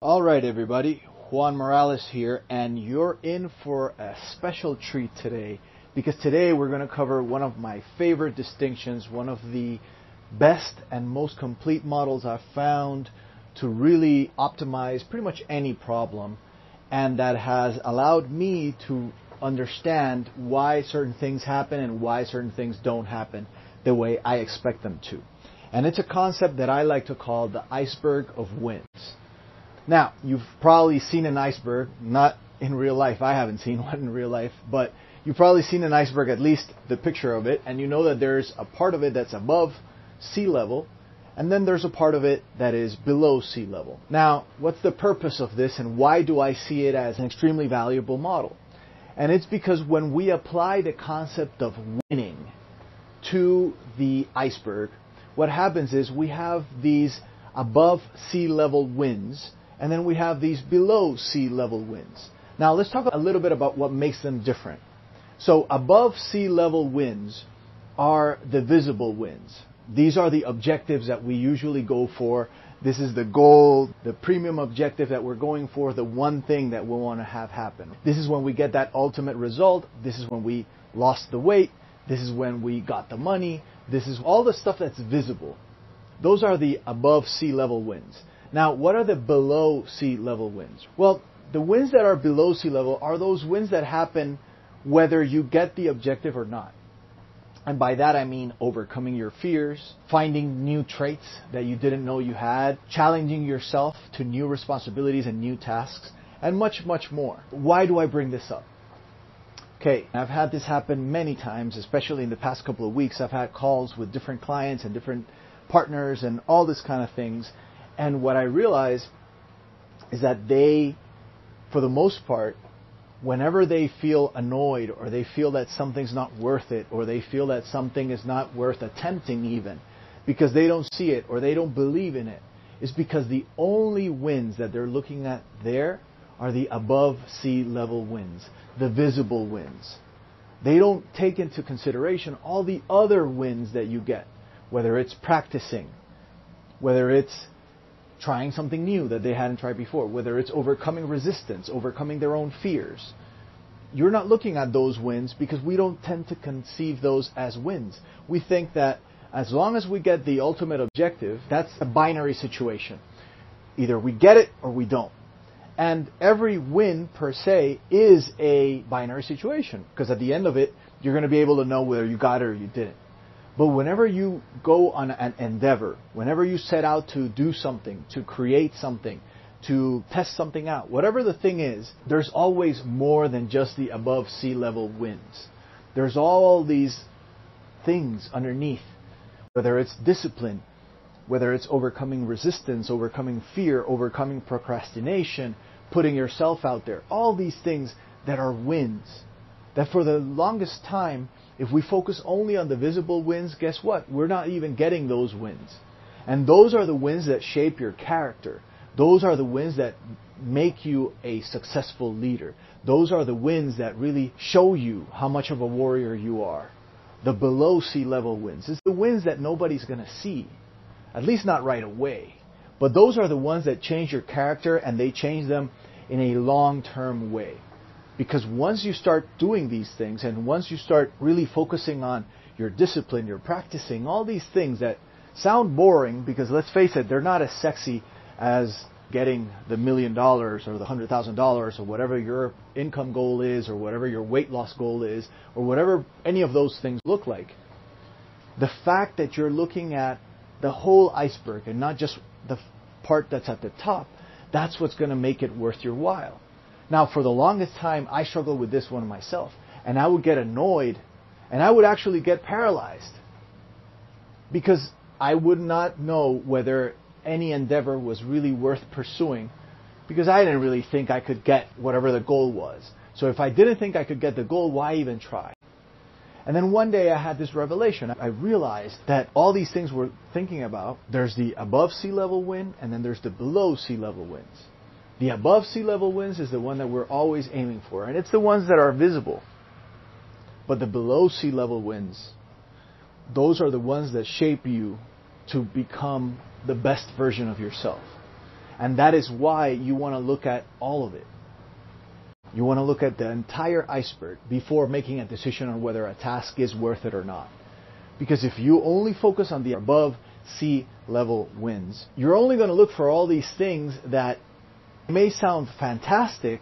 All right, everybody. Juan Morales here, and you're in for a special treat today because today we're going to cover one of my favorite distinctions, one of the best and most complete models I've found to really optimize pretty much any problem, and that has allowed me to understand why certain things happen and why certain things don't happen the way I expect them to. And it's a concept that I like to call the iceberg of wins. Now, you've probably seen an iceberg, not in real life. I haven't seen one in real life, but you've probably seen an iceberg, at least the picture of it, and you know that there's a part of it that's above sea level, and then there's a part of it that is below sea level. Now, what's the purpose of this, and why do I see it as an extremely valuable model? And it's because when we apply the concept of winning to the iceberg, what happens is we have these above sea level winds and then we have these below sea level winds. Now let's talk a little bit about what makes them different. So above sea level winds are the visible winds. These are the objectives that we usually go for. This is the goal, the premium objective that we're going for, the one thing that we want to have happen. This is when we get that ultimate result. This is when we lost the weight. This is when we got the money. This is all the stuff that's visible. Those are the above sea level winds. Now, what are the below sea level winds? Well, the winds that are below sea level are those winds that happen whether you get the objective or not. And by that I mean overcoming your fears, finding new traits that you didn't know you had, challenging yourself to new responsibilities and new tasks, and much, much more. Why do I bring this up? Okay, I've had this happen many times, especially in the past couple of weeks. I've had calls with different clients and different partners and all this kind of things. And what I realize is that they, for the most part, whenever they feel annoyed or they feel that something's not worth it or they feel that something is not worth attempting even because they don't see it or they don't believe in it, is because the only winds that they're looking at there are the above sea level winds, the visible winds. They don't take into consideration all the other winds that you get, whether it's practicing, whether it's trying something new that they hadn't tried before, whether it's overcoming resistance, overcoming their own fears. You're not looking at those wins because we don't tend to conceive those as wins. We think that as long as we get the ultimate objective, that's a binary situation. Either we get it or we don't. And every win per se is a binary situation because at the end of it, you're going to be able to know whether you got it or you didn't. But whenever you go on an endeavor, whenever you set out to do something, to create something, to test something out, whatever the thing is, there's always more than just the above sea level winds. There's all these things underneath, whether it's discipline, whether it's overcoming resistance, overcoming fear, overcoming procrastination, putting yourself out there, all these things that are winds. That for the longest time, if we focus only on the visible wins, guess what? We're not even getting those wins. And those are the wins that shape your character. Those are the wins that make you a successful leader. Those are the wins that really show you how much of a warrior you are. The below sea level wins. It's the wins that nobody's going to see. At least not right away. But those are the ones that change your character and they change them in a long term way. Because once you start doing these things and once you start really focusing on your discipline, your practicing, all these things that sound boring because let's face it, they're not as sexy as getting the million dollars or the hundred thousand dollars or whatever your income goal is or whatever your weight loss goal is or whatever any of those things look like. The fact that you're looking at the whole iceberg and not just the part that's at the top, that's what's going to make it worth your while. Now, for the longest time, I struggled with this one myself. And I would get annoyed and I would actually get paralyzed because I would not know whether any endeavor was really worth pursuing because I didn't really think I could get whatever the goal was. So if I didn't think I could get the goal, why even try? And then one day I had this revelation. I realized that all these things we're thinking about, there's the above sea level wind and then there's the below sea level winds. The above sea level winds is the one that we're always aiming for, and it's the ones that are visible. But the below sea level winds, those are the ones that shape you to become the best version of yourself. And that is why you want to look at all of it. You want to look at the entire iceberg before making a decision on whether a task is worth it or not. Because if you only focus on the above sea level winds, you're only going to look for all these things that may sound fantastic,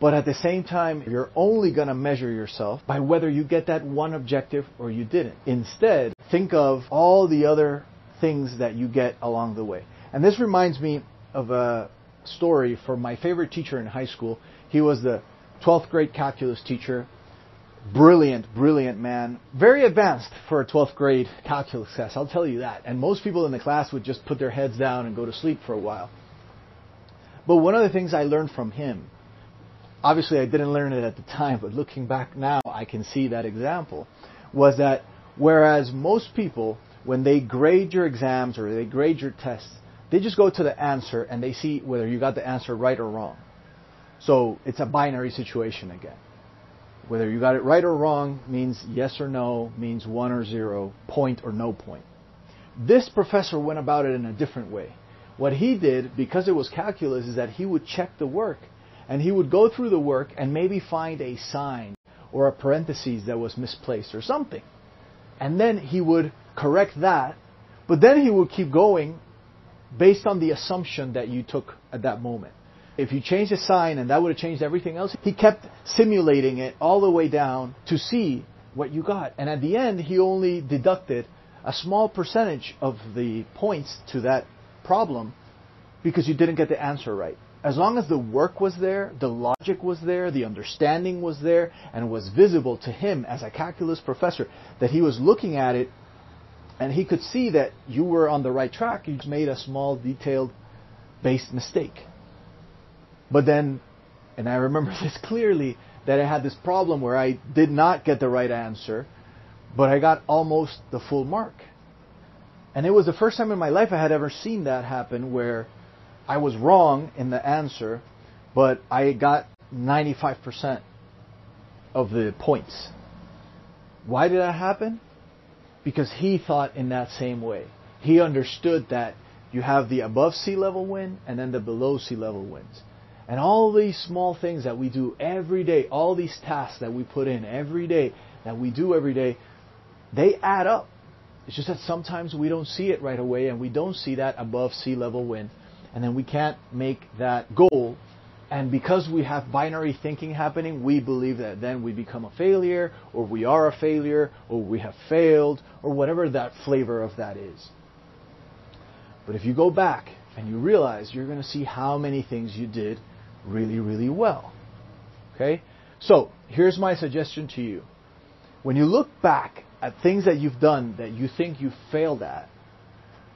but at the same time, you're only going to measure yourself by whether you get that one objective or you didn't. Instead, think of all the other things that you get along the way. And this reminds me of a story from my favorite teacher in high school. He was the 12th grade calculus teacher. Brilliant, brilliant man. Very advanced for a 12th grade calculus class, I'll tell you that. And most people in the class would just put their heads down and go to sleep for a while. But one of the things I learned from him, obviously I didn't learn it at the time, but looking back now, I can see that example, was that whereas most people, when they grade your exams or they grade your tests, they just go to the answer and they see whether you got the answer right or wrong. So it's a binary situation again. Whether you got it right or wrong means yes or no, means one or zero, point or no point. This professor went about it in a different way. What he did, because it was calculus, is that he would check the work and he would go through the work and maybe find a sign or a parenthesis that was misplaced or something. And then he would correct that, but then he would keep going based on the assumption that you took at that moment. If you changed the sign and that would have changed everything else, he kept simulating it all the way down to see what you got. And at the end, he only deducted a small percentage of the points to that problem because you didn't get the answer right. As long as the work was there, the logic was there, the understanding was there, and was visible to him as a calculus professor that he was looking at it and he could see that you were on the right track, you just made a small detailed based mistake. But then, and I remember this clearly, that I had this problem where I did not get the right answer, but I got almost the full mark. And it was the first time in my life I had ever seen that happen where I was wrong in the answer, but I got 95% of the points. Why did that happen? Because he thought in that same way. He understood that you have the above sea level wind and then the below sea level winds. And all these small things that we do every day, all these tasks that we put in every day, that we do every day, they add up. It's just that sometimes we don't see it right away and we don't see that above sea level wind. And then we can't make that goal. And because we have binary thinking happening, we believe that then we become a failure, or we are a failure, or we have failed, or whatever that flavor of that is. But if you go back and you realize, you're going to see how many things you did really, really well. Okay? So, here's my suggestion to you. When you look back at things that you've done that you think you failed at,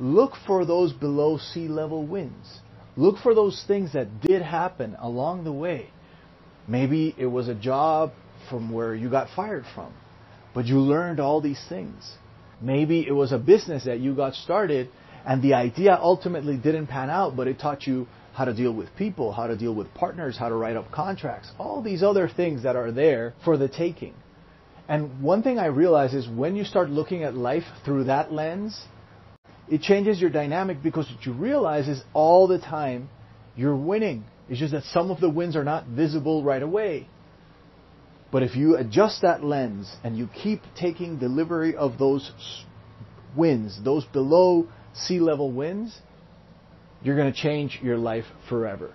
look for those below sea level winds. Look for those things that did happen along the way. Maybe it was a job from where you got fired from, but you learned all these things. Maybe it was a business that you got started and the idea ultimately didn't pan out, but it taught you how to deal with people, how to deal with partners, how to write up contracts, all these other things that are there for the taking. And one thing I realize is when you start looking at life through that lens, it changes your dynamic because what you realize is all the time you're winning. It's just that some of the wins are not visible right away. But if you adjust that lens and you keep taking delivery of those wins, those below sea level wins, you're going to change your life forever.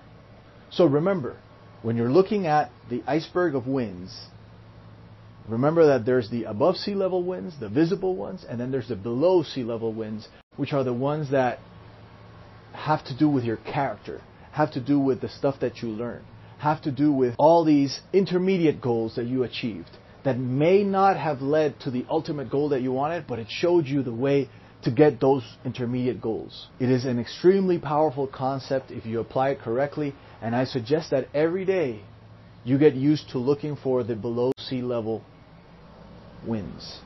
So remember, when you're looking at the iceberg of winds, remember that there's the above sea level winds, the visible ones, and then there's the below sea level winds, which are the ones that have to do with your character, have to do with the stuff that you learn, have to do with all these intermediate goals that you achieved that may not have led to the ultimate goal that you wanted, but it showed you the way to get those intermediate goals. It is an extremely powerful concept if you apply it correctly, and I suggest that every day you get used to looking for the below sea level winds.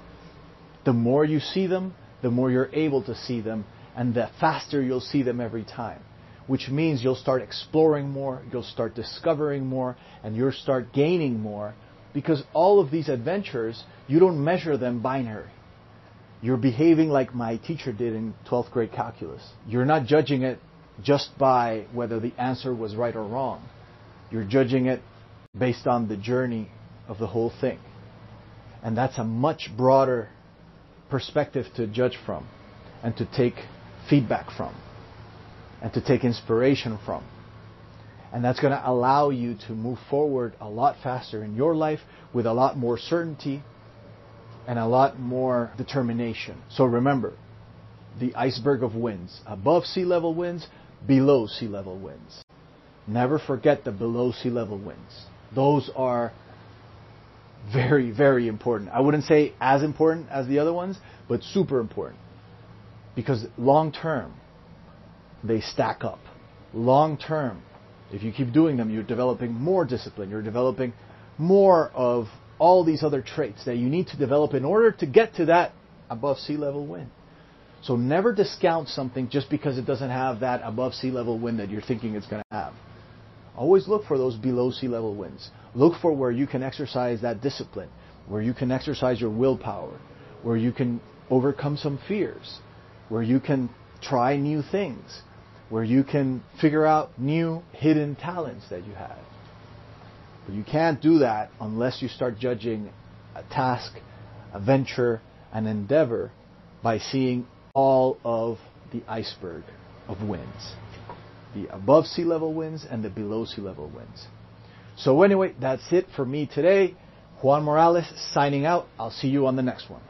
The more you see them, the more you're able to see them, and the faster you'll see them every time. Which means you'll start exploring more, you'll start discovering more, and you'll start gaining more because all of these adventures, you don't measure them binary. You're behaving like my teacher did in 12th grade calculus. You're not judging it just by whether the answer was right or wrong. You're judging it based on the journey of the whole thing. And that's a much broader perspective to judge from and to take feedback from and to take inspiration from. And that's going to allow you to move forward a lot faster in your life with a lot more certainty and a lot more determination. So remember, the iceberg of winds, above sea level winds, below sea level winds. Never forget the below sea level winds. Those are very, very important. I wouldn't say as important as the other ones, but super important. Because long term, they stack up. Long term, if you keep doing them, you're developing more discipline. You're developing more of all these other traits that you need to develop in order to get to that above sea level wind. So never discount something just because it doesn't have that above sea level wind that you're thinking it's going to have. Always look for those below sea level winds. Look for where you can exercise that discipline, where you can exercise your willpower, where you can overcome some fears, where you can try new things, where you can figure out new hidden talents that you have. But you can't do that unless you start judging a task, a venture, an endeavor by seeing all of the iceberg of winds the above sea level winds and the below sea level winds. So, anyway, that's it for me today. Juan Morales signing out. I'll see you on the next one.